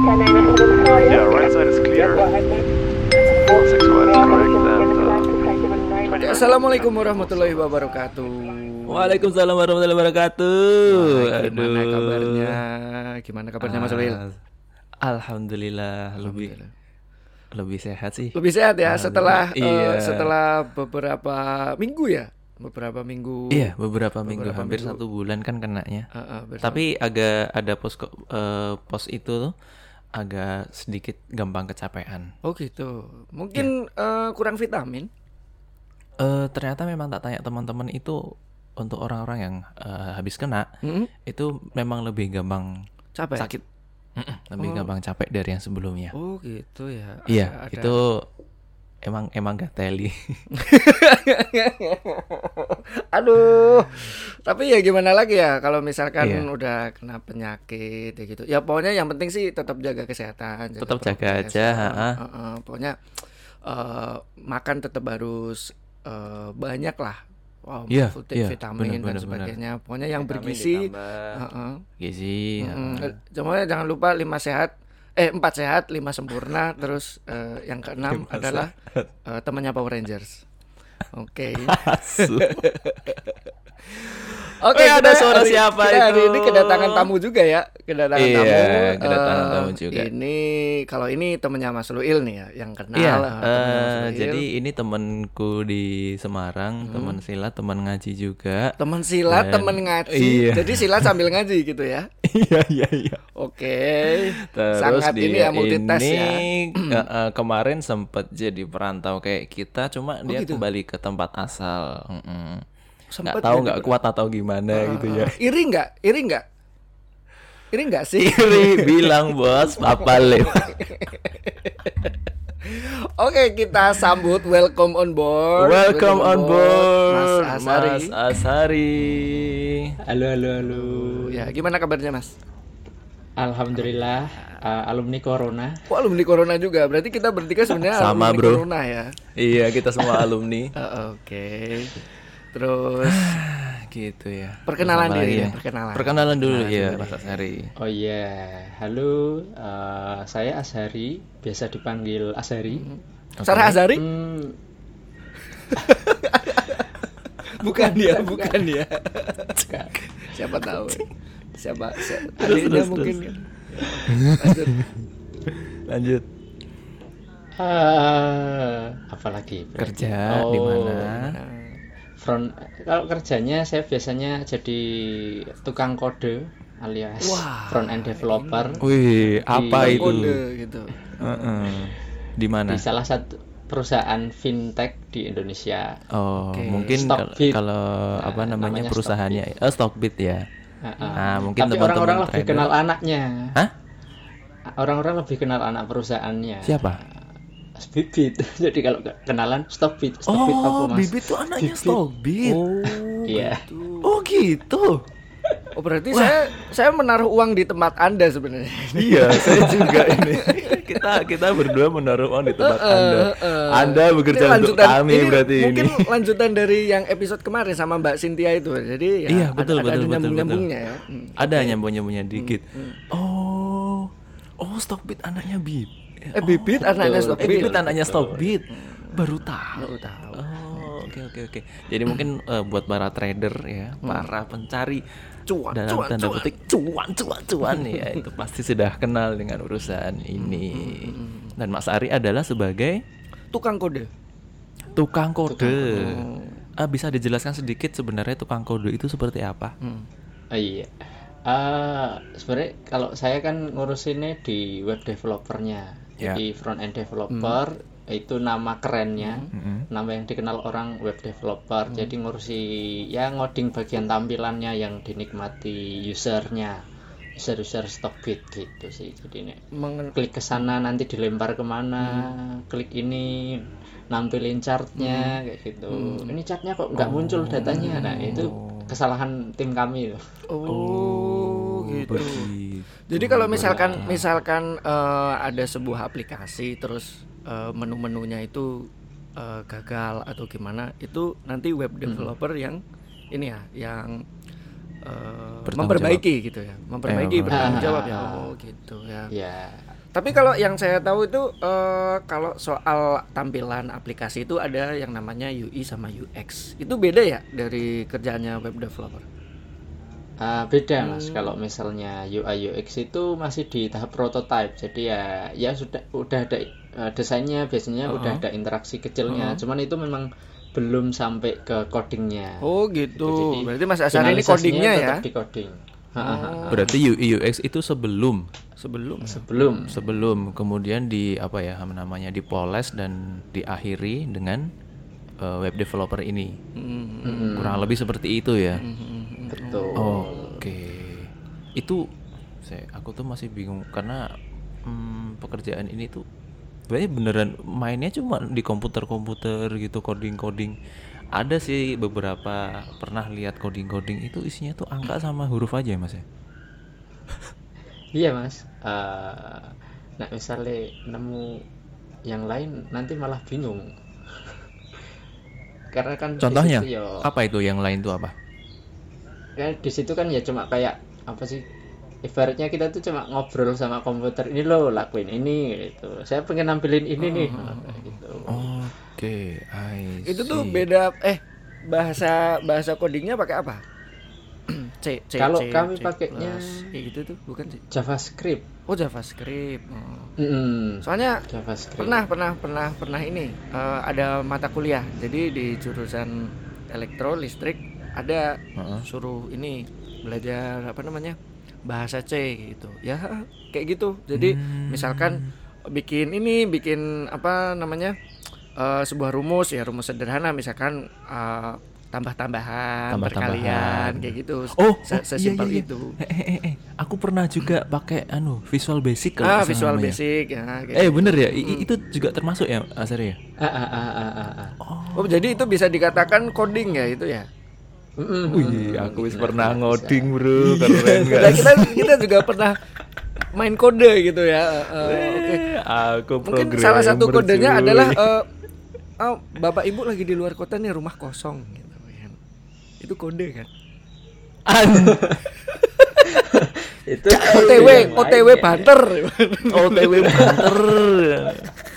Yeah, right side is clear. Six one is correct. And uh, Assalamualaikum warahmatullahi wabarakatuh. Waalaikumsalam warahmatullahi wabarakatuh. Wah, Gimana kabarnya? Gimana kabarnya Mas Wil? Ah, Alhamdulillah lebih lebih sehat sih. Lebih sehat ya setelah eh, Iya. setelah beberapa minggu ya, beberapa minggu. Iya, beberapa minggu Beberapa hampir minggu. satu bulan kan kenanya. Eh, bersama- Tapi agak ada pos eh, pos itu tuh agak sedikit gampang kecapean. Oh gitu. Mungkin Iya. eh, kurang vitamin. Eh ternyata memang tak tanya teman-teman itu untuk orang-orang yang eh, habis kena Hmm? itu memang lebih gampang Capek. sakit. Mm-mm, lebih gampang capek dari yang sebelumnya. Oh gitu ya. Iya, itu emang emang gak teli. Aduh. Tapi ya gimana lagi ya kalau misalkan Iya. udah kena penyakit ya gitu. Ya pokoknya yang penting sih tetap jaga kesehatan. Tetap jaga aja, kesehatan. ha-ha. Heeh, pokoknya eh, makan tetap harus eh, banyak lah. Wow, Iya, multi- iya, vitamin benar, dan benar, sebagainya. Pokoknya yang Vitamin bergizi. ditambah. heeh. Gizi. Heeh. eh, Semuanya jangan lupa lima sehat. Eh empat sehat, lima sempurna. Terus eh, yang keenam adalah eh, temannya Power Rangers. Oke. Asu. Oke, Oh, itu ada suara hari, siapa kita hari itu? ini kedatangan tamu juga ya, kedatangan Iya, tamu. kedatangan Eh, tamu juga. Ini kalau ini temennya Mas Luil nih ya, yang kenal. Iya, Luil. jadi ini temenku di Semarang, teman silat, teman ngaji juga. teman silat, Dan- teman ngaji. Iya. Jadi silat sambil ngaji gitu ya. Iya, iya, iya. Oke. Terus Sangat dia ini ya multitask ini, ya. eh, kemarin sempat jadi perantau kayak kita, cuma dia gitu? kembali ke tempat asal. Mm-mm. Nggak tahu nggak kuat atau gimana gitu ya. Iri nggak? Iri nggak? Iri nggak sih? Iri bilang bos, apa le? Oke, kita sambut welcome on board. Welcome on board, Mas Asari. Mas Asari. Halo, halo, halo. Ya, gimana kabarnya Mas? Alhamdulillah uh, alumni Corona. Oh, alumni Corona juga. Berarti kita bertiga sebenarnya Sama, alumni bro. Corona ya. Iya, kita semua alumni. Eh, Oke. Terus gitu ya. Perkenalan diri ya, perkenalan. Perkenalan dulu ya, Mas Asari. Oh iya, halo. uh, saya Ashari, biasa dipanggil Ashari. Sarah Azari? Hmm, Bukan dia, bukan dia. Siapa tahu. Siapa? siapa Terus, terus, mungkin. terus. Lanjut. Lanjut. Ah, apalagi berarti? Kerja Oh, di mana? Front kalau kerjanya saya biasanya jadi tukang kode alias Wah, front end developer Wih, apa Di- itu? Kode gitu. Heeh. Di mana? di salah satu perusahaan fintech di Indonesia. Oh, Oke. mungkin kal- Stockbit. kalau apa Nah, namanya namanya perusahaannya eh Stockbit ya. Ah, Ah, mungkin Tapi teman-teman orang-orang lebih kenal anaknya. Hah? Orang-orang lebih kenal anak perusahaannya. Siapa? Bibit. Jadi kalau ke- kenalan Stockbit, Stockbit apa Oh, mas? Bibit tuh anaknya Bibit. Stockbit. Oh, Iya. Oh, gitu. oh berarti saya saya menaruh uang di tempat Anda sebenarnya. Iya, saya juga ini. kita kita berdua menaruh uang di tempat Anda. eh. Anda bekerja Ini untuk kami ini berarti mungkin ini. lanjutan dari yang episode kemarin sama Mbak Cynthia itu. Jadi ya Iya, ada- betul, ada, betul, betul, nyambung-nyambungnya ya. Hmm. Ada nyambung-nyambungnya dikit. Oh. Oh, Stockbit anaknya Bib. Eh Bibit anaknya Eh, Stockbit. Bibit anaknya Stockbit. Baru tahu. Baru tahu. Oh, oke oke oke. Jadi mungkin eh, buat para trader ya, para pencari Cuan, dalam cuan, tanda cuan. petik cuan cuan cuan ya itu pasti sudah kenal dengan urusan ini. Dan Mas Ari adalah sebagai Tukang kode. tukang kode. Ah, bisa dijelaskan sedikit sebenarnya tukang kode itu seperti apa? Hmm. Oh iya. Ah, sebenarnya kalau saya kan ngurusinnya di web developernya. Ya. Jadi front end developer itu nama kerennya. Mm-mm. Nama yang dikenal orang web developer. Jadi ngurusi ya ngoding bagian tampilannya yang dinikmati usernya. User-user Stockbit gitu sih. Jadi ini Mengen- klik ke sana nanti dilempar ke mana klik ini nampilin chartnya kayak gitu ini chartnya kok nggak muncul datanya nah itu kesalahan tim kami tuh Oh, gitu. Jadi kalau misalkan misalkan eh, ada sebuah aplikasi terus eh, menu-menunya itu eh, gagal atau gimana, itu nanti web developer yang ini ya, yang Bertanggung memperbaiki gitu ya, memperbaiki Eh, bertanggung jawab ya. ah. Oh, gitu ya. ya Tapi kalau yang saya tahu itu eh, kalau soal tampilan aplikasi itu ada yang namanya UI sama UX. Itu beda ya dari kerjaannya web developer. Ah, beda mas Hmm. kalau misalnya UI UX itu masih di tahap prototype jadi ya ya sudah udah ada eh, desainnya biasanya udah ada interaksi kecilnya cuman itu memang belum sampai ke codingnya Oh gitu. Jadi, Berarti Mas Asari ini codingnya ya? di coding ha. Berarti UI UX itu sebelum Sebelum. sebelum sebelum kemudian di apa ya namanya dipoles dan diakhiri dengan eh, web developer ini. Hmm. Kurang lebih seperti itu ya. Betul Oke. Itu saya aku tuh masih bingung karena hmm, pekerjaan ini tuh sebenarnya beneran mainnya cuma di komputer-komputer gitu coding-coding. Ada sih beberapa pernah lihat coding-coding itu isinya tuh angka sama huruf aja ya Mas ya. iya mas Eh, nah misalnya nemu yang lain nanti malah bingung karena kan Contohnya ya- apa itu yang lain tuh apa? Kan di situ kan ya cuma kayak apa sih ibaratnya kita tuh cuma ngobrol sama komputer ini loh lakuin ini gitu saya pengen nampilin ini nih Nah, kayak gitu Oke, I Itu tuh beda eh bahasa bahasa codingnya pakai apa? C, C, Kalau C, kami C pakainya- kayak gitu tuh, bukan sih? JavaScript Oh, JavaScript. Oh. Mm-mm. Soalnya JavaScript pernah pernah pernah pernah ini eh, ada mata kuliah. Jadi di jurusan elektro listrik ada Heeh. suruh ini belajar apa namanya? bahasa C gitu. Ya, kayak gitu. Jadi misalkan bikin ini bikin apa namanya? eh, sebuah rumus ya rumus sederhana misalkan eh, tambah-tambahan, Tambah-tambahan. perkalian kayak gitu. Oh, Se- oh, iya, sesimpel iya, iya. itu. Eh, eh, eh, eh, Aku pernah juga pakai anu Visual Basic kalau Ah, visual namanya. basic ya. kayak Eh gitu. bener ya, I- i- itu juga termasuk ya Asari ya? ah, ah, ah, ah, ah, ah. Oh, jadi itu bisa dikatakan coding ya itu ya? Wih, aku wis pernah ngoding bisa. bro, keren Nah, guys. kita kita juga pernah main kode gitu ya. Eh, Oke. Aku Mungkin salah satu kodenya cuy. adalah eh, oh, Bapak Ibu lagi di luar kota nih rumah kosong gitu kan. Itu kode kan. An- itu OTW, OTW banter. OTW banter.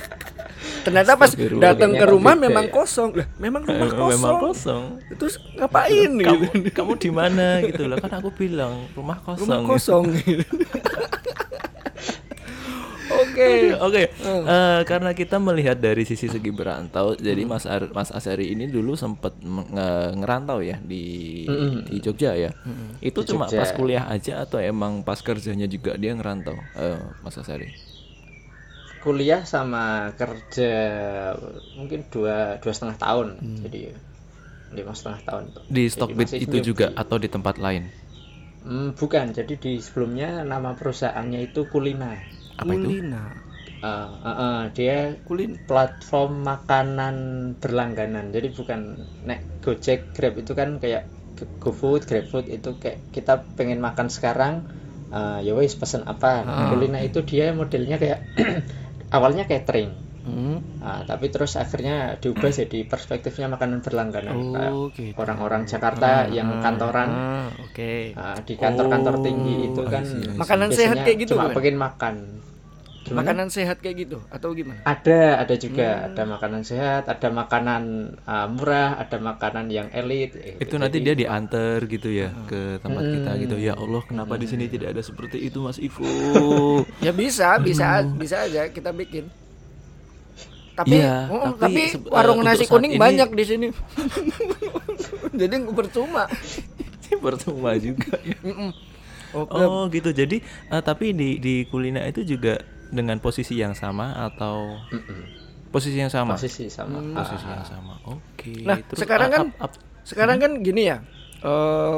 Ternyata pas datang ke rumah beda memang ya. kosong. Lah, memang rumah Memang kosong. kosong. Terus ngapain Kamu, gitu? kamu di mana gitu loh kan aku bilang rumah kosong. Rumah kosong. gitu. Oke. Oke, eh, karena kita melihat dari sisi segi berantau, jadi Mas Ar- Mas Asari ini dulu sempat ngerantau ya di di Jogja ya. Itu Di cuma Jogja. pas kuliah aja atau emang pas kerjanya juga dia ngerantau, eh, Mas Asari? Kuliah sama kerja mungkin dua dua setengah tahun jadi lima setengah tahun tuh. Di Stockbit itu newbie. juga atau di tempat lain? Hmm, bukan jadi di sebelumnya nama perusahaannya itu Kulina Apa itu? Kulina. Eh, eh, eh, dia Kulin. platform makanan berlangganan jadi bukan nek Gojek Grab itu kan kayak GoFood GrabFood itu kayak kita pengen makan sekarang eh, ya wis pesen apa Ah. Kulina itu dia modelnya kayak awalnya catering Hmm. Ah, tapi terus akhirnya diubah jadi perspektifnya makanan berlangganan Kayak Oh, gitu. orang-orang Jakarta yang kantoran Ah, oke. ah, di kantor-kantor tinggi itu I kan. Makanan sehat kayak gitu cuma bukan? pengen makan Gimana? Makanan sehat kayak gitu atau gimana? ada ada juga Hmm. ada makanan sehat ada makanan ah, murah ada makanan yang elit eh, Itu nanti dia diantar gitu ya ke tempat kita gitu. Ya Allah, kenapa di sini tidak ada seperti itu Mas Ivo? Ya bisa, bisa, bisa aja kita bikin. Tapi, Iya, oh, tapi tapi, se- warung eh, nasi kuning ini- banyak di sini. Jadi percuma. Percuma juga ya. Oh gitu. Jadi eh, tapi di di kulina itu juga dengan posisi yang sama atau Mm-mm. posisi yang sama? posisi sama Hmm. Posisi yang sama. Oke. Nah, Terus, sekarang kan ap- ap- sekarang kan gini ya. eh,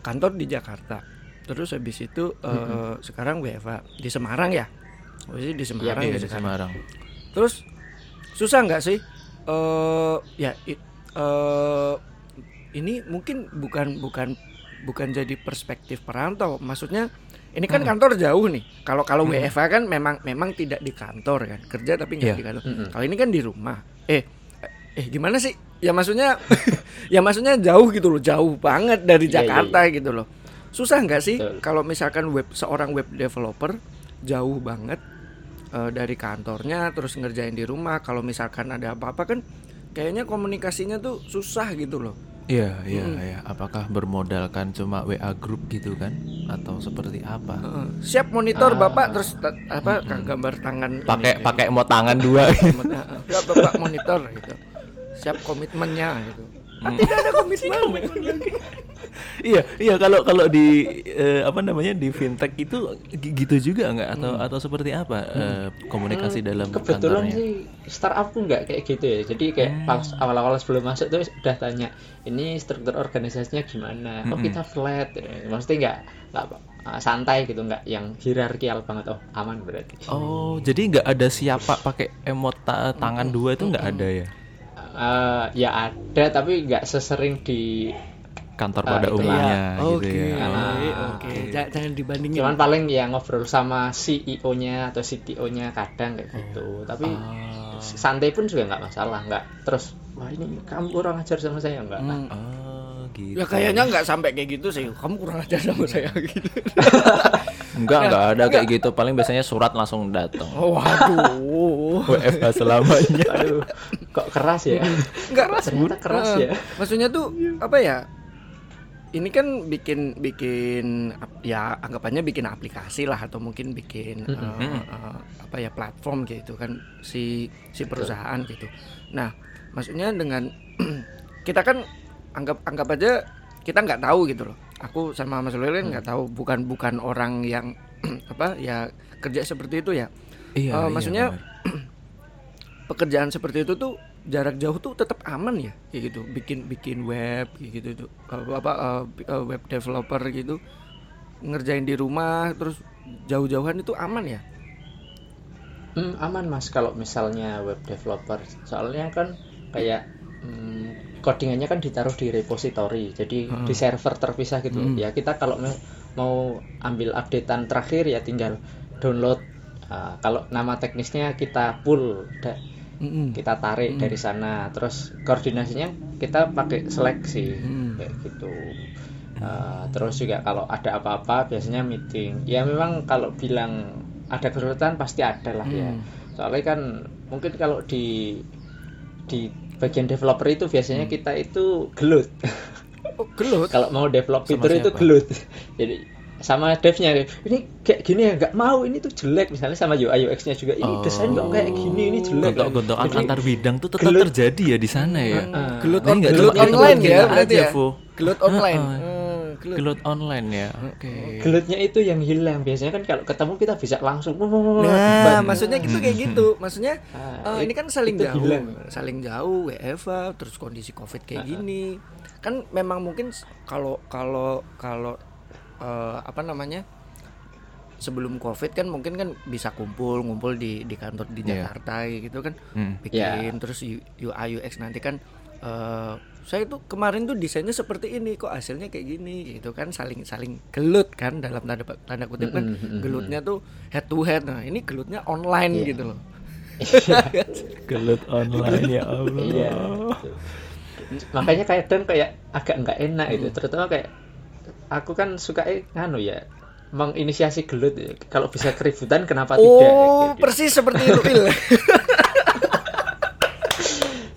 kantor di Jakarta. Terus habis itu eh, sekarang WFA di Semarang ya. Oh, sih di Semarang iya, ya di sekarang. Semarang. Terus susah nggak sih? eh ya i- eh, ini mungkin bukan bukan bukan jadi perspektif perantau. Maksudnya ini kan kantor jauh nih. Kalau kalau WFA kan memang memang tidak di kantor kan, kerja tapi nggak Iya. di kantor. Mm-mm. Kalau ini kan di rumah. Eh eh gimana sih? Ya maksudnya ya maksudnya jauh gitu loh, jauh banget dari Iya, iya, Jakarta gitu loh. Susah nggak sih kalau misalkan web seorang web developer jauh banget eh, dari kantornya terus ngerjain di rumah kalau misalkan ada apa-apa kan kayaknya komunikasinya tuh susah gitu loh Iya, iya, iya. Apakah bermodalkan cuma WA grup gitu kan? Atau seperti apa? Siap monitor bapak terus apa gambar tangan Pakai kayak pakai mau tangan dua. gitu. Siap bapak monitor gitu siap komitmennya gitu Ah, tidak ada komitmen. Iya, iya kalau kalau di eh, apa namanya di fintech itu gi- gitu juga nggak? Atau atau seperti apa eh, komunikasi dalam kebetulan kantornya? sih startupku nggak kayak gitu ya. Jadi kayak pas awal-awal sebelum masuk tuh udah tanya ini struktur organisasinya gimana? Oh kita flat? Ya. maksudnya nggak nggak uh, santai gitu nggak yang hierarkial banget. Oh aman berarti. Oh, jadi nggak ada siapa pakai emot ta- tangan dua itu nggak ada ya? Eh, ya ada tapi nggak sesering di Kantor Ah, pada itulah. umumnya oke gitu ya. oke Oh, oke Ja- jangan dibandingin cuman paling ya ngobrol sama CEO-nya atau CTO-nya kadang kayak gitu tapi Ah. santai pun juga nggak masalah nggak terus wah ini kamu kurang ajar sama saya nggak Hmm. Oh, gitu. ya kayaknya nggak sampai kayak gitu sih kamu kurang ajar sama saya gitu Enggak, enggak ada kayak gitu. Paling biasanya surat langsung datang. oh, waduh WFH selamanya. aduh kok keras ya Enggak ternyata keras Eh, ya Maksudnya tuh apa ya? Ini kan bikin bikin ya anggapannya bikin aplikasi lah atau mungkin bikin eh, eh, apa ya platform gitu kan si si perusahaan gitu. Nah, maksudnya dengan kita kan anggap anggap aja kita nggak tahu gitu loh. Aku sama Mas Lelen nggak tahu bukan bukan orang yang apa ya kerja seperti itu ya. Iya, Eh, maksudnya benar. pekerjaan seperti itu tuh jarak jauh tuh tetap aman ya kayak gitu bikin bikin web kayak gitu tuh apa apa, eh, eh, web developer gitu ngerjain di rumah terus jauh-jauhan itu aman ya Hmm, aman mas kalau misalnya web developer soalnya kan kayak hmm, codingannya kan ditaruh di repository jadi di server terpisah gitu. Ya kita kalau mau ambil updatean terakhir ya tinggal download Ah, kalau nama teknisnya kita pull da- Mm-mm. kita tarik dari sana. Terus koordinasinya kita pakai seleksi kayak gitu. Uh, terus juga kalau ada apa-apa biasanya meeting. Ya memang kalau bilang ada kesulitan pasti ada lah ya. Soalnya kan mungkin kalau di di bagian developer itu biasanya kita itu gelut. Oh, gelut? Kalau mau develop Sama fitur itu gelut. Jadi sama devnya. Ini kayak gini ya nggak mau. Ini tuh jelek. Misalnya sama UI UX nya juga ini desain kok kayak gini ini jelek. Gontok-gontokan Jadi, antar bidang tuh tetap gelut. terjadi ya di sana ya. gelut Ini on, nggak gelut cuma online ya berarti ya? Fu. gelut online. Hmm, gelut. Gelut online ya. Oke. gelutnya itu yang hilang biasanya kan kalau ketemu kita bisa langsung Nah, maksudnya gitu kayak gitu. Maksudnya Ah, eh, ini kan saling jauh, hilang. saling jauh WFA terus kondisi Covid kayak gini. Kan memang mungkin kalau kalau kalau eh, apa namanya? Sebelum Covid kan mungkin kan bisa kumpul, ngumpul di di kantor di Iya. Jakarta gitu kan. Hmm. Bikin terus U- UI UX nanti kan eh, saya tuh kemarin tuh desainnya seperti ini kok hasilnya kayak gini gitu kan. Saling saling gelut kan dalam tanda tanda kutip kan. Gelutnya tuh head to head. Nah ini gelutnya online gitu loh. Gelut online ya Allah. Iya. Makanya kadang kayak agak nggak enak itu, terutama kayak aku kan suka eh, nganu ya menginisiasi gelut ya. kalau bisa keributan kenapa tidak? Oh, Kayak gitu. persis seperti itu,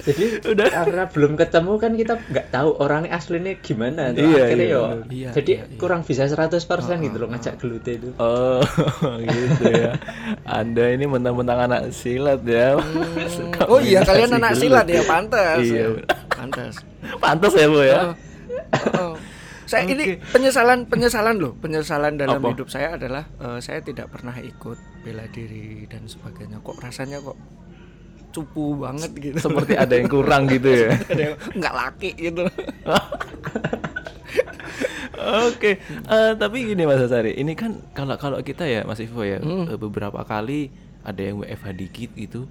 Jadi karena belum ketemu kan kita nggak tahu orangnya aslinya gimana tuh. Iya, akhirnya iya, yo. Iya, jadi iya, iya. kurang bisa 100% gitu loh ngajak gelut itu Oh, gitu ya. Anda ini mentang-mentang anak silat ya. Suka Oh iya, kalian anak gelut. silat ya, pantas. Iya. Pantas. Pantas ya, Bu ya. Oh. Saya ini penyesalan penyesalan loh, penyesalan dalam Apa? hidup saya adalah eh, saya tidak pernah ikut bela diri dan sebagainya. Kok rasanya kok cupu banget gitu. Seperti ada yang kurang gitu ya. ada yang nggak laki gitu. Oke, eh, tapi gini Mas Asari, ini kan kalau kalau kita ya Mas Ivo ya eh, beberapa kali ada yang WFH dikit gitu,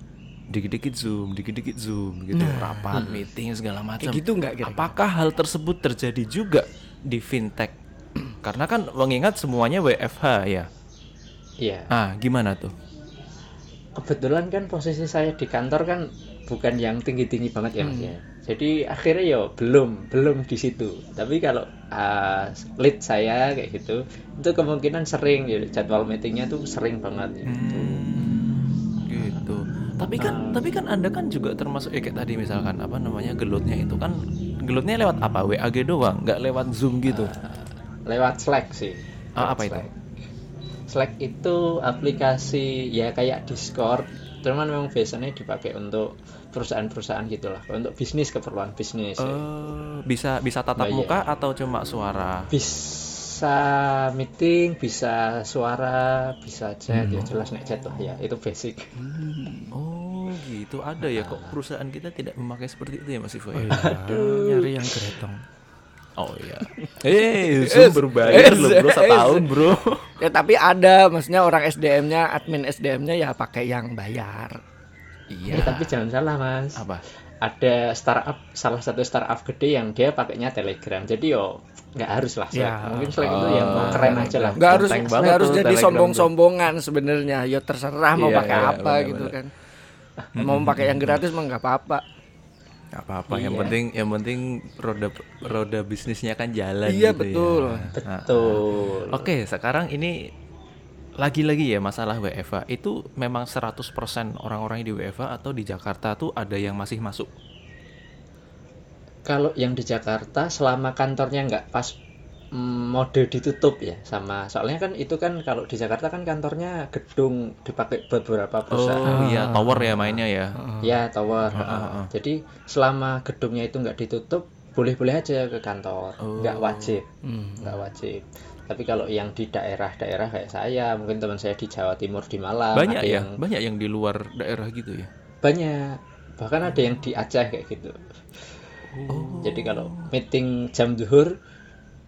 dikit-dikit zoom, dikit-dikit zoom gitu, rapat, meeting segala macam. Kayak gitu nggak? Apakah hal tersebut terjadi juga di fintech? Karena kan mengingat semuanya WFH ya. iya Ah, gimana tuh? Kebetulan kan posisi saya di kantor kan bukan yang tinggi-tinggi banget ya mas Hmm. ya jadi akhirnya ya belum belum di situ tapi kalau uh, lead saya kayak gitu itu kemungkinan sering ya jadwal meetingnya tuh sering banget gitu. Tapi kan tapi kan Anda kan juga termasuk ya kayak tadi misalkan apa namanya gelutnya itu kan gelutnya lewat apa? WAG doang, nggak lewat Zoom gitu. lewat Slack sih Ah, apa itu? Slack. Itu aplikasi ya kayak Discord cuman memang biasanya dipakai untuk perusahaan-perusahaan gitulah untuk bisnis keperluan bisnis ya. Eh, bisa bisa tatap Nah, iya. muka atau cuma suara? bisa meeting bisa suara bisa chat ya jelas nek chat lah ya itu basic Oh gitu ada ya kok perusahaan kita tidak memakai seperti itu ya Mas Ivo ya? nyari yang gretong Oh iya. Eh, Zoom berbayar loh bro setahun bro. ya tapi ada maksudnya orang SDM-nya admin SDM-nya ya pakai yang bayar. Ya, Iya. tapi jangan salah mas. Apa? ada startup salah satu startup gede yang dia pakainya telegram. Jadi yo nggak harus lah. Ya. mungkin Slack itu ya mau keren aja lah. Nggak harus nggak harus tuh jadi sombong-sombongan sebenarnya. Ya terserah mau Iya, pakai iya, apa benar, gitu kan. Mau pakai yang gratis mah nggak apa-apa Gak apa-apa. Yang Iya. penting yang penting roda roda bisnisnya kan jalan. Iya, gitu betul. Ya. betul Oke, sekarang ini lagi-lagi ya masalah WFA itu memang 100% orang-orang di WFA atau di Jakarta tuh ada yang masih masuk. kalau yang di Jakarta selama kantornya nggak pas mode ditutup ya sama soalnya kan itu kan kalau di Jakarta kan kantornya gedung dipakai beberapa perusahaan Oh iya, tower ya mainnya ya. ya tower Ah, ah, uh, ah. jadi selama gedungnya itu nggak ditutup boleh-boleh aja ke kantor nggak Oh. wajib Hmm. nggak wajib tapi kalau yang di daerah-daerah kayak saya mungkin teman saya di Jawa Timur di Malang Banyak ada ya, yang banyak yang di luar daerah gitu ya. banyak bahkan ada yang di Aceh kayak gitu Oh. jadi kalau meeting jam zuhur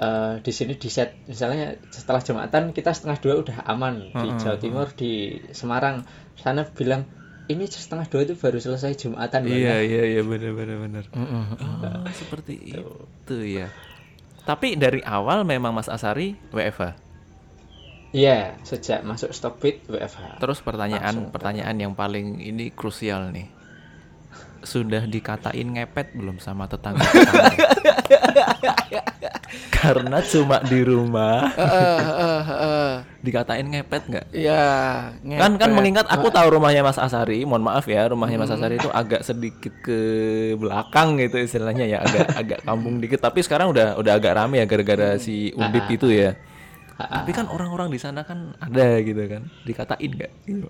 eh, di sini di set misalnya setelah jumatan kita setengah dua udah aman di Jawa Timur di Semarang sana bilang ini setengah dua itu baru selesai jumatan Mbak." Iya iya iya benar benar benar. Oh, seperti itu ya. Tapi dari awal memang Mas Asari WFA. Iya, sejak masuk Stockbit WFH. Terus pertanyaan Langsung. pertanyaan yang paling ini krusial nih. Sudah dikatain ngepet belum sama tetangga? Karena cuma di rumah Eh, eh, eh. dikatain ngepet nggak? ya Kan kan mengingat aku tahu rumahnya Mas Asari, mohon maaf ya, rumahnya Mas Asari itu agak sedikit ke belakang gitu istilahnya ya, agak agak kampung dikit. Tapi sekarang udah udah agak rame ya gara-gara si Undip itu ya. Tapi kan orang-orang di sana kan ada gitu kan, dikatain nggak? Gitu.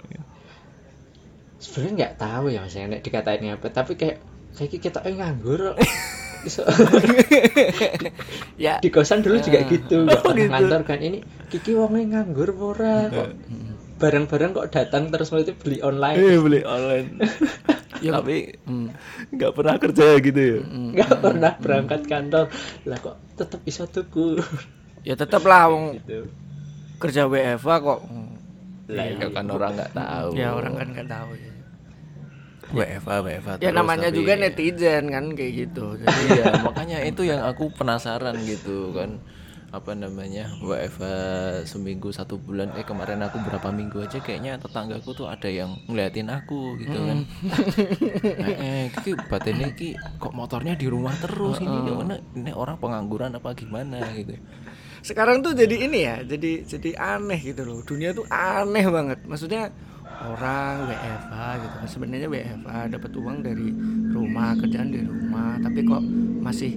Sebenarnya nggak tahu ya mas, yang nek dikatain ngepet, tapi kayak kayak kita eh nganggur. kok. Iso. ya di kosan dulu juga gitu, nggak Oh, pernah gitu. ngantor kan. Ini Kiki wongnya nganggur apa ora kok. Barang-barang kok datang terus mau itu beli online. Eh beli online. Ya, Tapi hmm. nggak pernah kerja gitu ya. nggak pernah berangkat kantor lah kok tetap bisa tuku ya tetap lah wong gitu kerja WFA kok Lah ya kan orang nggak tahu. ya orang kan nggak tahu ya WFA WFA. ya terus, namanya tapi- juga netizen kan kayak gitu. Jadi iya makanya itu yang aku penasaran gitu kan. Apa namanya WFA seminggu satu bulan. Eh kemarin aku berapa minggu aja kayaknya tetanggaku tuh ada yang ngeliatin aku gitu kan. Eh, eh ki batinnya ki kok motornya di rumah terus? Ini gimana ini orang pengangguran apa gimana gitu? Sekarang tuh jadi ini ya jadi jadi aneh gitu loh. Dunia tuh aneh banget. Maksudnya orang WFA gitu kan sebenarnya WFA dapat uang dari rumah kerjaan dari rumah tapi kok masih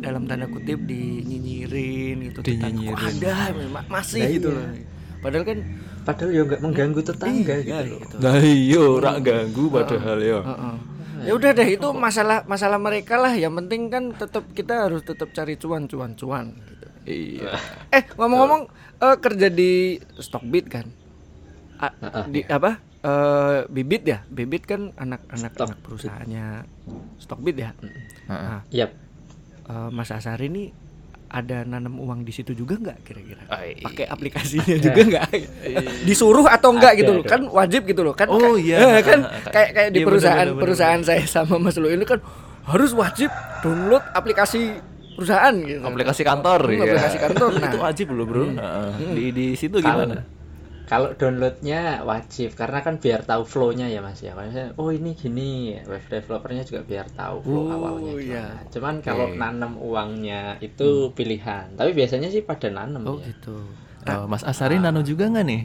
dalam tanda kutip dinyinyirin gitu tetangga. kok Dinyinyirin. ada ma- masih Nah, gitu iya. loh padahal kan padahal ya nggak mengganggu tetangga iya, gitu loh gitu. nah iya ora ganggu padahal ya Heeh. ya udah deh itu masalah masalah mereka lah yang penting kan tetap kita harus tetap cari cuan cuan cuan gitu. iya eh ngomong-ngomong eh, kerja di Stockbit kan A- Heeh, di apa? Eh, bibit ya? Bibit kan anak-anak anak perusahaannya Stockbit ya? Heeh. nah, Yap. eh, Mas Asari ini ada nanam uang di situ juga nggak kira-kira? Ai. pakai aplikasinya juga nggak? Disuruh atau enggak Ada gitu loh? kan wajib gitu loh. Kan Oh, iya. eh, kan kayak kayak di Iya, perusahaan bener, bener, bener, perusahaan saya sama Mas Lu ini kan harus wajib download aplikasi perusahaan gitu. Aplikasi kantor Hmm, ya. aplikasi kantor, itu nah. wajib loh bro. Heeh. di di situ gimana kalau downloadnya wajib karena kan biar tahu flow-nya ya mas ya Maksudnya, oh ini gini web developernya juga biar tahu flow Oh, awalnya iya. gimana. cuman kalau nanam uangnya itu pilihan tapi biasanya sih pada nanam oh ya gitu Eh, Mas Asari nano juga nggak nih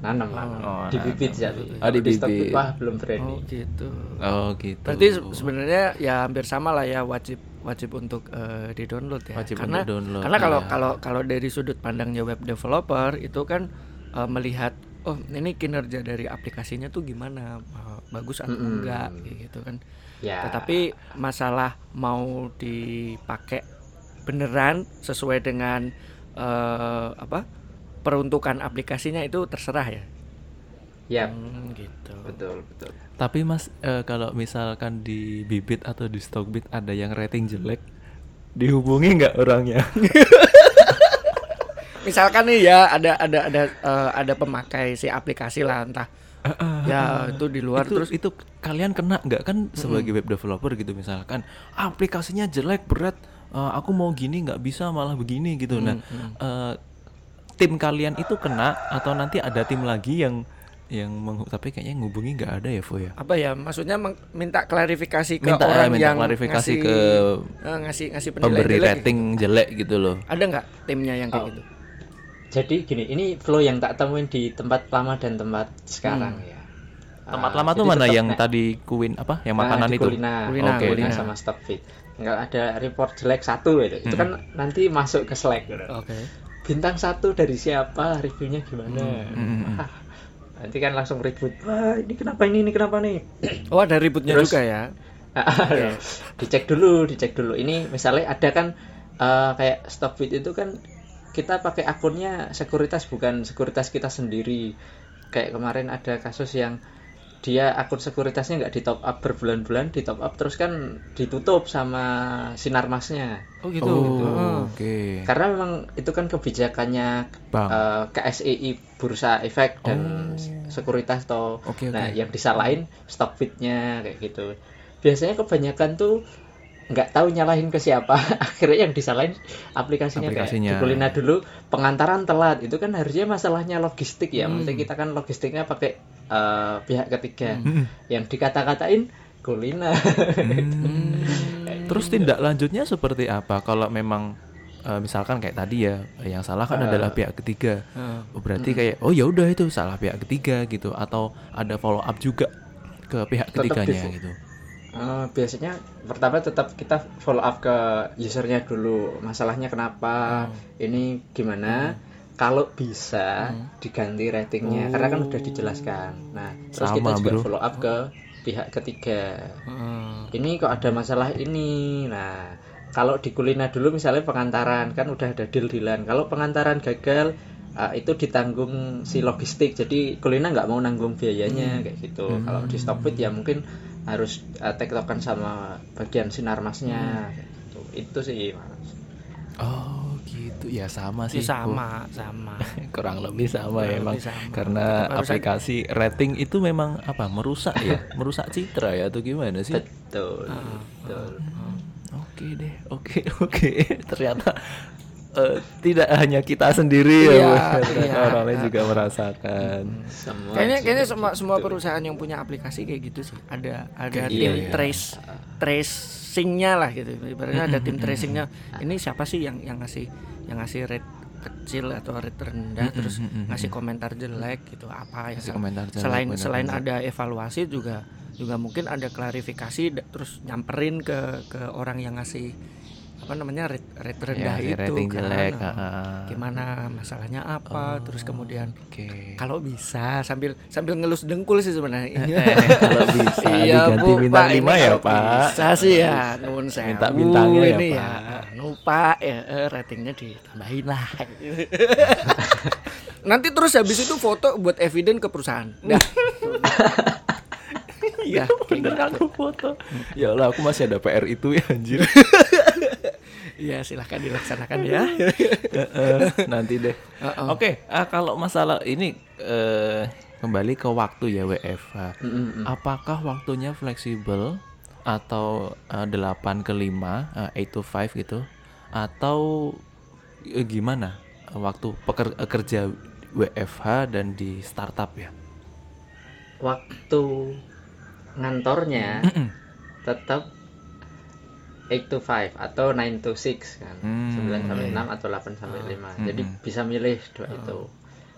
nanam nanam Oh, di bibit tapi Oh, di bibit. wah belum berani Oh gitu. Oh gitu. Berarti se- sebenarnya ya hampir sama lah ya wajib wajib untuk eh, di download ya. Wajib karena untuk download, karena kalau iya. kalau kalau dari sudut pandangnya web developer itu kan eh, melihat oh ini kinerja dari aplikasinya tuh gimana eh, bagus atau Mm-mm. enggak gitu kan. ya Tetapi masalah mau dipakai beneran sesuai dengan eh, apa peruntukan aplikasinya itu terserah ya. ya Hmm, gitu. betul betul Tapi Mas eh, kalau misalkan di Bibit atau di Stockbit ada yang rating jelek, dihubungi nggak orangnya? misalkan nih ya ada ada ada eh, ada pemakai si aplikasi lah entah. Ya itu di luar itu, terus itu kalian kena nggak? Kan sebagai web developer gitu misalkan aplikasinya jelek berat eh, aku mau gini nggak bisa malah begini gitu. Nah eh, tim kalian itu kena atau nanti ada tim lagi yang yang menghu- tapi kayaknya ngubungi nggak ada ya Vo ya? Apa ya maksudnya meng- minta klarifikasi ke Minta, orang minta yang klarifikasi ngasih, ke ngasih ngasih penilaian pemberi jelek rating jelek gitu loh. Gitu. ada nggak timnya yang kayak Oh. gitu jadi gini ini flow yang tak temuin di tempat lama dan tempat sekarang ya. Tempat Ah, lama tuh mana yang tadi kuin apa? Yang Nah, makanan di itu? Kulina, Kulina, Oke, Kulina sama Stockfit nggak ada report jelek satu gitu. itu kan nanti masuk ke Slack. Gitu. oke. Bintang satu dari siapa? Reviewnya gimana? Hmm, hmm, Ah, nanti kan langsung ribut. Wah ini kenapa ini ini kenapa nih? Oh ada ributnya Terus- juga ya? Dicek dulu dicek dulu. Ini misalnya ada kan eh, kayak Stockfit itu kan kita pakai akunnya sekuritas bukan sekuritas kita sendiri. Kayak kemarin ada kasus yang dia akun sekuritasnya nggak di top up berbulan-bulan di top up terus kan ditutup sama sinarmasnya. Oh gitu. Oh Heeh. oke. Karena memang itu kan kebijakannya bang eh, KSEI Bursa Efek dan sekuritas atau Oh. Oke, nah yang disalahin Stockfitnya kayak gitu. Biasanya kebanyakan tuh nggak tahu nyalahin ke siapa. Akhirnya yang disalahin aplikasinya, Aplikasinya. kayak Kulina dulu pengantaran telat. Itu kan harusnya masalahnya logistik ya. Maksudnya kita kan logistiknya pakai eh, pihak ketiga. Yang dikata-katain Kulina Hmm. Terus tindak lanjutnya seperti apa? Kalau memang eh, misalkan kayak tadi ya yang salah kan adalah pihak ketiga. Oh, berarti kayak oh ya udah itu salah pihak ketiga gitu. Atau ada follow up juga ke pihak ketiganya gitu. Eh, biasanya pertama tetap kita follow up ke usernya dulu. Masalahnya kenapa? Ini gimana? Kalau bisa diganti ratingnya karena kan udah dijelaskan. Nah terus kita Sama, juga bro. follow up ke pihak ketiga. Heeh. ini kok ada masalah ini? Nah kalau di kulina dulu misalnya pengantaran kan udah ada deal dealan kalau pengantaran gagal uh, itu ditanggung si logistik. Jadi kulina nggak mau nanggung biayanya kayak gitu. Kalau di Stockfit ya mungkin harus uh, tektokan sama bagian sinarmasnya kayak gitu. itu sih Mas. Oh gitu ya sama Ya, sih. Bu. sama sama Kurang lebih sama ya Kurang emang lebih sama. karena Tetap harus ada- aplikasi rating itu memang apa merusak ya merusak citra ya atau gimana sih? betul Ah, betul Oke deh, oke oke. Ternyata eh, tidak hanya kita sendiri ya, Iya, iya. orang lain juga merasakan. semua kayaknya kayaknya juga semua semua gitu. perusahaan yang punya aplikasi kayak gitu sih ada ada Iya, tim iya. trace tracingnya lah gitu ibaratnya ada tim tracingnya ini siapa sih yang yang ngasih yang ngasih rate kecil atau rate rendah terus ngasih komentar jelek gitu apa ya Ngasih komentar jelek, selain selain ada evaluasi juga juga mungkin ada klarifikasi terus nyamperin ke ke orang yang ngasih apa namanya rate, rate rendah si itu rating kan. jelek, Nah, ah. gimana masalahnya apa terus kemudian Oke. kalau bisa sambil sambil ngelus dengkul sih sebenarnya. kalau bisa iya diganti bu, bintang Pak, lima ya, Pak. Bisa sih ya, nuwun sewu. Minta bintangnya ya, ini Pak. Anu Pak, ya eh, ratingnya ditambahin lah. Nanti terus habis itu foto buat eviden ke perusahaan. Dah. Iya, bener aku foto. Ya Allah, aku masih ada PR itu ya anjir. Iya, silahkan dilaksanakan ya. Heeh, Nanti deh. Heeh. Oke, ah, kalau masalah ini eh, kembali ke waktu ya WFH. Mm-mm. Apakah waktunya fleksibel atau eh, 8 ke 5, eh, 8 to 5 gitu? Atau eh, gimana waktu peker- eh, kerja WFH dan di startup ya? waktu ngantornya tetap 8 to 5 atau 9 to 6 kan. Hmm, 9 sampai iya. 6 atau 8 sampai 5. Hmm, Jadi hmm. bisa milih dua itu.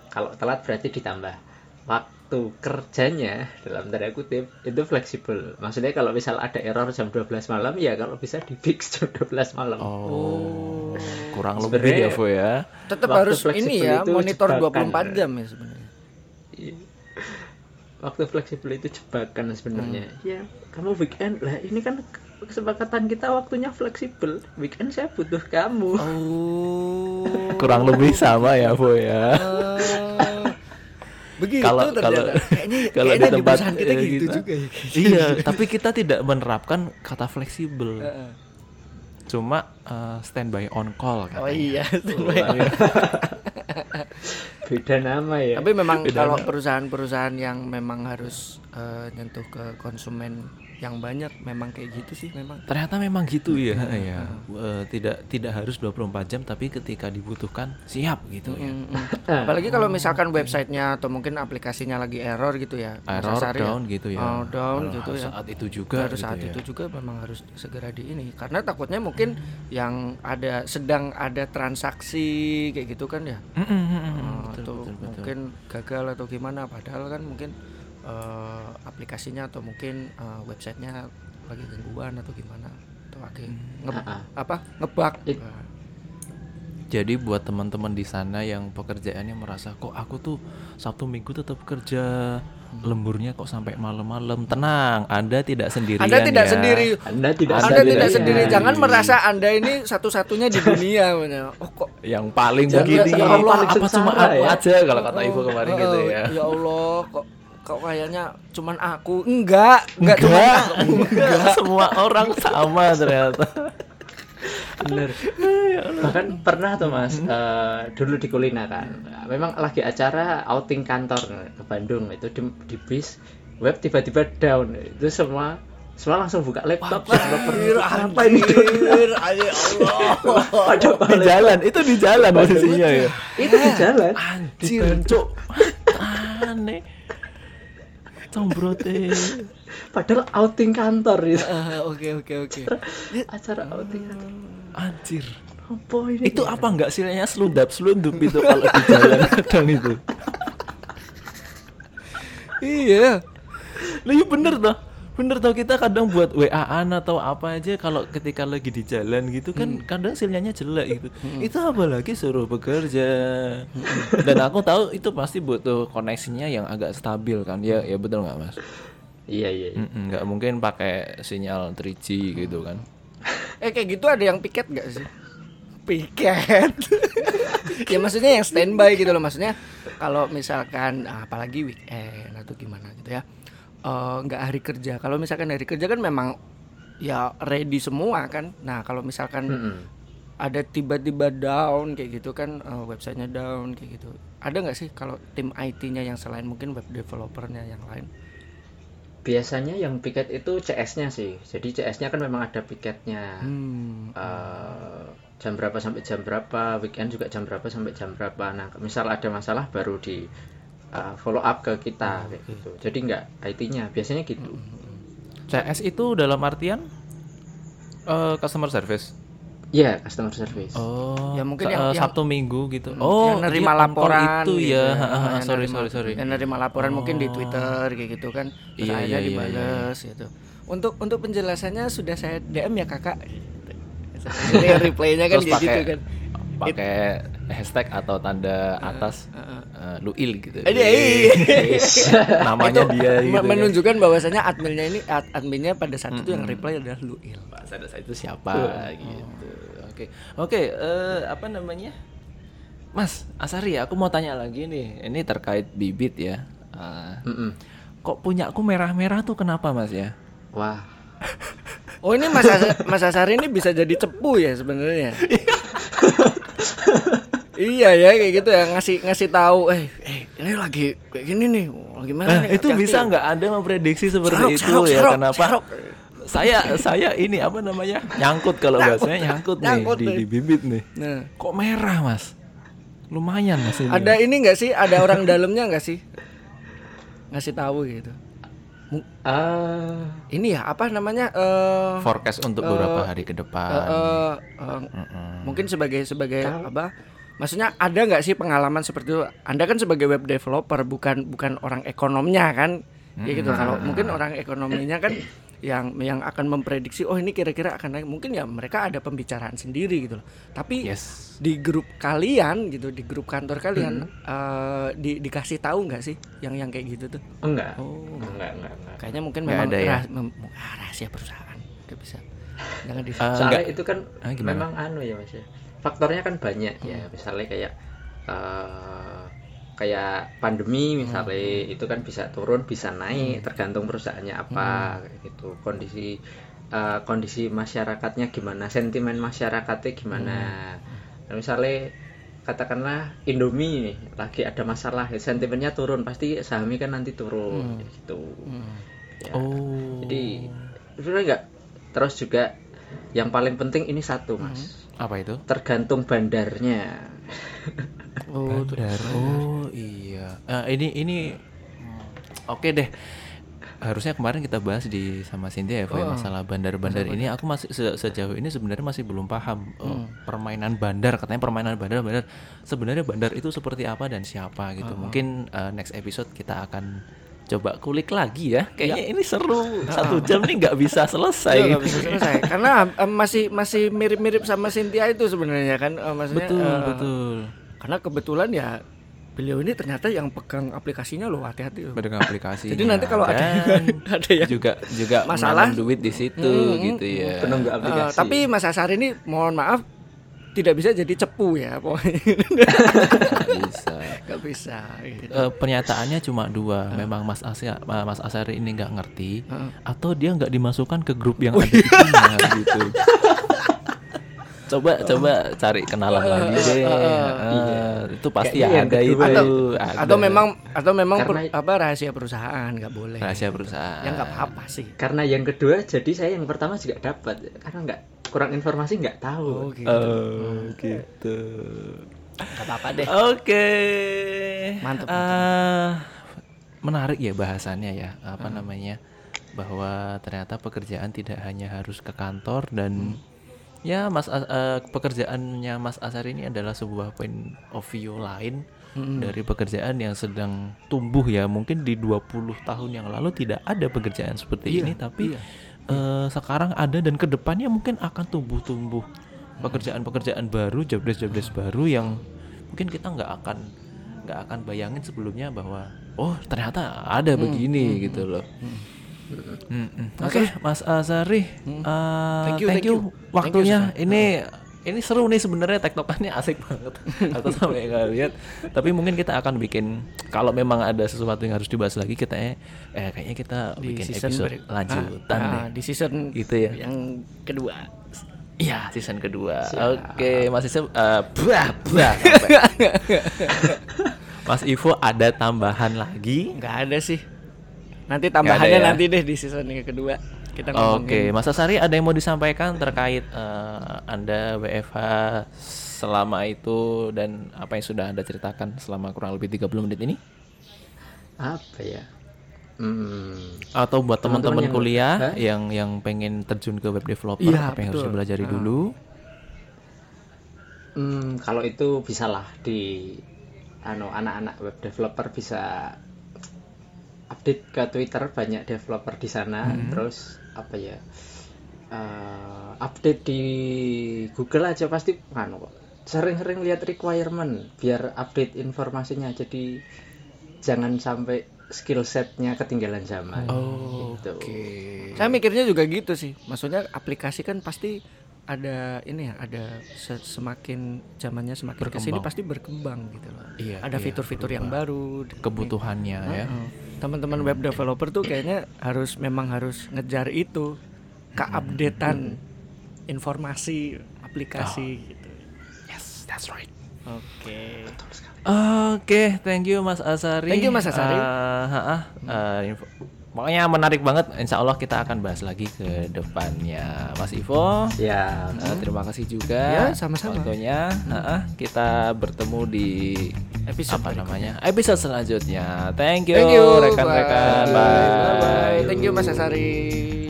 Kalau telat berarti ditambah. waktu kerjanya dalam tanda kutip itu fleksibel. Maksudnya kalau misal ada error jam 12 malam ya kalau bisa di fix jam 12 malam. Oh. Kurang lebih ya, Vo ya. Tetap harus ini ya, itu monitor jebakan. 24 jam ya sebenarnya. Iya. Waktu fleksibel itu jebakan sebenarnya. Hmm. Ya, kamu weekend lah ini kan kesepakatan kita waktunya fleksibel. Weekend saya butuh kamu. Oh. Kurang lebih sama ya, Vo ya. Eh, begitu Kalau- ternyata. kalau- kayaknya kalau kayaknya di di tempat, perusahaan kita eh, gitu kita- juga ya. iya, tapi kita tidak menerapkan kata fleksibel. Heeh. Cuma eh, standby on call kan. Oh iya, Beda nama ya. Tapi memang kalau perusahaan-perusahaan yang memang harus eh, nyentuh ke konsumen yang banyak memang kayak gitu sih memang. Ternyata memang gitu ya. ya. Eh, tidak tidak harus 24 jam tapi ketika dibutuhkan siap gitu ya. Mm, mm. Apalagi kalau misalkan websitenya atau mungkin aplikasinya lagi error gitu ya. Error Asari ya. down gitu ya. Oh, down Nah, gitu ya. Saat itu juga Harus gitu saat ya. itu juga memang harus segera di ini karena takutnya mungkin yang ada sedang ada transaksi kayak gitu kan ya. Mm, mm, mm, mm. Uh, Betul, atau betul, betul. mungkin gagal atau gimana padahal kan mungkin uh, aplikasinya atau mungkin uh, websitenya lagi gangguan atau gimana atau lagi nge- Ah, ah. apa ngebug It- Nah, Jadi buat teman-teman di sana yang pekerjaannya merasa kok aku tuh Sabtu Minggu tetap kerja, Hmm. lemburnya kok sampai malam-malam. Tenang, Anda tidak sendirian anda tidak ya. sendiri Anda tidak anda tidak sendirian. sendiri jangan merasa anda ini satu-satunya di dunia oh kok Yang paling begini ya Allah, apa cuma aku ya. aja kalau kata Ibu kemarin gitu Oh, ya. ya Allah kok kok kayaknya cuman aku enggak enggak, cuman Enggak, aku. enggak, semua orang sama ternyata. Bener. Bahkan pernah tuh mas, eh, dulu di Kulina kan, memang lagi acara outing kantor ke Bandung itu di, di bis, web tiba-tiba down, itu semua semua langsung buka laptop, Anjir, apa ini? Allah. Pada Di jalan, itu di jalan posisinya ya. itu di jalan. Anjir, cuk. Aneh. Combrote. Padahal outing kantor itu, Ah, Oke oke oke. acara outing kantor. Anjir. Apa ini? Itu apa enggak silanya selundap selundup itu kalau di jalan kadang itu. Iya. Lah iya bener toh. Bener toh kita kadang buat WA-an atau apa aja kalau ketika lagi di jalan gitu kan kadang sinyalnya jelek gitu. Itu apalagi suruh bekerja. Dan aku tahu itu pasti butuh koneksinya yang agak stabil kan. Ya ya betul nggak Mas? Iya iya. iya. Nggak mungkin pakai sinyal 3G gitu kan. Eh kayak gitu ada yang piket gak sih? Piket. ya maksudnya yang standby gitu loh maksudnya kalau misalkan apalagi weekend atau gimana gitu ya. Eh, nggak hari kerja. Kalau misalkan hari kerja kan memang ya ready semua kan. Nah, kalau misalkan Mm-mm. ada tiba-tiba down kayak gitu kan eh, websitenya down kayak gitu. Ada nggak sih kalau tim IT-nya yang selain mungkin web developernya yang lain? Biasanya yang piket itu CS-nya sih. Jadi CS-nya kan memang ada piketnya. Hmm. eh, jam berapa sampai jam berapa, weekend juga jam berapa sampai jam berapa. Nah, misal ada masalah baru di uh, follow up ke kita kayak gitu. Jadi nggak IT-nya, biasanya gitu. CS itu dalam artian eh, customer service. Iya, customer service. Oh, Ya, mungkin yang- eh, yang- Sabtu Minggu gitu. Hmm, Oh, yang nerima laporan itu gitu ya. ya. Sorry, nerima- sorry, sorry. yang nerima laporan mungkin di Oh. Twitter kayak gitu kan terus Iya, akhirnya iya, iya, dibales gitu untuk untuk penjelasannya sudah saya DM ya kakak Jadi replaynya kan Terus pakai gitu kan pakai hashtag atau tanda atas eh, Luil gitu. Ada, iya. Namanya Itu dia gitu. kan. menunjukkan bahwasanya adminnya ini ad- adminnya pada saat itu yang reply adalah Luil Pak Sada itu siapa gitu. Oke. Oke, eh, apa namanya? Mas Asari, aku mau tanya lagi nih. Ini terkait bibit ya. Ah, Mm-mm. kok punya aku merah-merah tuh kenapa Mas ya? Wah, oh ini Mas Asa- Mas Asari ini bisa jadi cepu ya sebenarnya iya ya kayak gitu ya ngasih ngasih tahu eh eh ini lagi kayak gini nih lagi mana Nah, nih itu hati-hati." bisa nggak Anda memprediksi seperti Serok, itu serok, ya? serok, Kenapa? serok. Saya saya ini apa namanya? Nyangkut kalau bahasanya nyangkut, nyangkut nih di, nih. di bibit nih. nah Kok merah, Mas? Lumayan Mas ini. ada ini nggak sih ada orang dalamnya nggak sih ngasih tahu gitu Ah ini ya apa namanya eh forecast untuk beberapa hari ke depan. eh, eh, eh, Mm-mm. mungkin sebagai sebagai apa maksudnya ada nggak sih pengalaman seperti itu? Anda kan sebagai web developer bukan bukan orang ekonomnya kan? Ya gitu. Kalau mungkin orang ekonominya kan yang yang akan memprediksi oh ini kira-kira akan naik mungkin ya mereka ada pembicaraan sendiri gitu loh. Tapi Yes. di grup kalian gitu di grup kantor kalian eh, di, dikasih tahu nggak sih yang yang kayak gitu tuh? enggak Oh, enggak enggak enggak kayaknya mungkin Nggak memang ada ya? rah- mem- ah, rahasia perusahaan nggak bisa jangan di Eh, soalnya enggak. itu kan Ah, gimana? memang anu ya mas ya faktornya kan banyak ya misalnya kayak eh, kayak pandemi misalnya itu kan bisa turun bisa naik tergantung perusahaannya apa kayak gitu kondisi eh, kondisi masyarakatnya gimana sentimen masyarakatnya gimana Nah, misalnya katakanlah Indomie nih lagi ada masalah sentimennya turun pasti sahamnya kan nanti turun gitu Hmm. Ya. Oh. Jadi sebenarnya enggak. Terus juga yang paling penting ini satu mas, Apa itu? tergantung bandarnya. Oh. Bandar. Oh iya. Eh, ini ini hmm, oke deh. Harusnya kemarin kita bahas di sama Cynthia ya, Oh. masalah bandar-bandar ini. Aku masih se- sejauh ini sebenarnya masih belum paham eh, Hmm. permainan bandar. Katanya permainan bandar, bandar. Sebenarnya bandar itu seperti apa dan siapa gitu. Mungkin eh, next episode kita akan coba kulik lagi ya. Kayaknya ini seru. Satu jam nih nggak bisa selesai. Iya, nggak bisa selesai karena eh, masih masih mirip-mirip sama Cynthia itu sebenarnya kan eh, maksudnya betul, eh, betul. karena kebetulan ya beliau ini ternyata yang pegang aplikasinya loh hati-hati loh. Pedagang aplikasi. Jadi nanti kalau ada ada yang juga juga masalah, duit di situ Hmm, gitu ya. Penunggu aplikasi. tapi Mas Asar ini mohon maaf tidak bisa jadi cepu ya pokoknya bisa. nggak bisa gitu. Eh, pernyataannya cuma dua. Memang Mas Asya, Mas Asari ini nggak ngerti, atau dia nggak dimasukkan ke grup yang ada itunya gitu. Coba coba cari kenalan lagi deh. Eh, itu pasti Kayaknya yang ada itu. kedua atau, ada. atau memang atau memang per- Karena- apa rahasia perusahaan nggak boleh rahasia perusahaan. ya nggak apa-apa sih Karena yang kedua, jadi saya yang pertama juga dapat, karena nggak kurang informasi nggak tahu. oh gitu Oh, gitu. nggak apa-apa deh Oke. Mantap, Eh, menarik ya bahasannya ya. Apa namanya? Bahwa ternyata pekerjaan tidak hanya harus ke kantor dan ya Mas As- eh, pekerjaannya Mas Asar ini adalah sebuah point of view lain dari pekerjaan yang sedang tumbuh ya. Mungkin di 20 tahun yang lalu tidak ada pekerjaan seperti ini tapi eh, sekarang ada dan ke depannya mungkin akan tumbuh-tumbuh pekerjaan-pekerjaan baru, jobdesk-jobdesk baru yang mungkin kita nggak akan nggak akan bayangin sebelumnya bahwa oh ternyata ada begini gitu loh. Oke, Mas Azari, uh, Thank you, thank thank you, you. Thank you, waktunya. Sasa. ini ini seru nih sebenarnya tektokannya asik banget. Aku sampai nggak lihat. Tapi mungkin kita akan bikin kalau memang ada sesuatu yang harus dibahas lagi kita eh kayaknya kita di bikin episode ber- lanjutan ah, deh. ah, di season Gitu ya. yang kedua Iya, season kedua. Oke, Mas Ivo, eh, bah, bah, sampai. Mas Ivo ada tambahan lagi? nggak ada sih nanti tambahannya ya? nanti deh di season yang kedua kita Oke, ngomongin Mas Asari ada yang mau disampaikan terkait eh, Anda WFH selama itu dan apa yang sudah Anda ceritakan selama kurang lebih 30 menit ini? Apa ya? Hmm, Atau buat Teman-teman yang- kuliah Hah? yang yang pengen terjun ke web developer Iya, apa yang harus dipelajari dulu? hmm, kalau itu bisalah di anu anak-anak web developer bisa update ke Twitter banyak developer di sana terus apa ya eh, update di Google aja pasti anu kok sering-sering lihat requirement biar update informasinya jadi jangan sampai skill setnya ketinggalan zaman Oh, gitu. saya mikirnya juga gitu sih maksudnya aplikasi kan pasti ada ini ya ada se- semakin zamannya semakin ke sini Berkembang. pasti berkembang gitu loh Iya, ada iya, fitur-fitur yang baru Kebutuhannya ya. Heeh. Teman-teman web developer tuh kayaknya harus memang harus ngejar itu keupdatean informasi aplikasi gitu Yes, that's right. oke Oke, thank you Mas Asari. Thank you, Mas Asari. Eh, ha-ah, eh, info- Pokoknya menarik banget. Insya Allah kita akan bahas lagi ke depannya, Mas Ivo. ya eh, terima kasih juga. Ya, sama-sama. Waktunya, Ha-ah, kita bertemu di Episode apa berikutnya. namanya? Episode selanjutnya. Thank you, thank you rekan-rekan. Bye. Bye. thank you mas Asari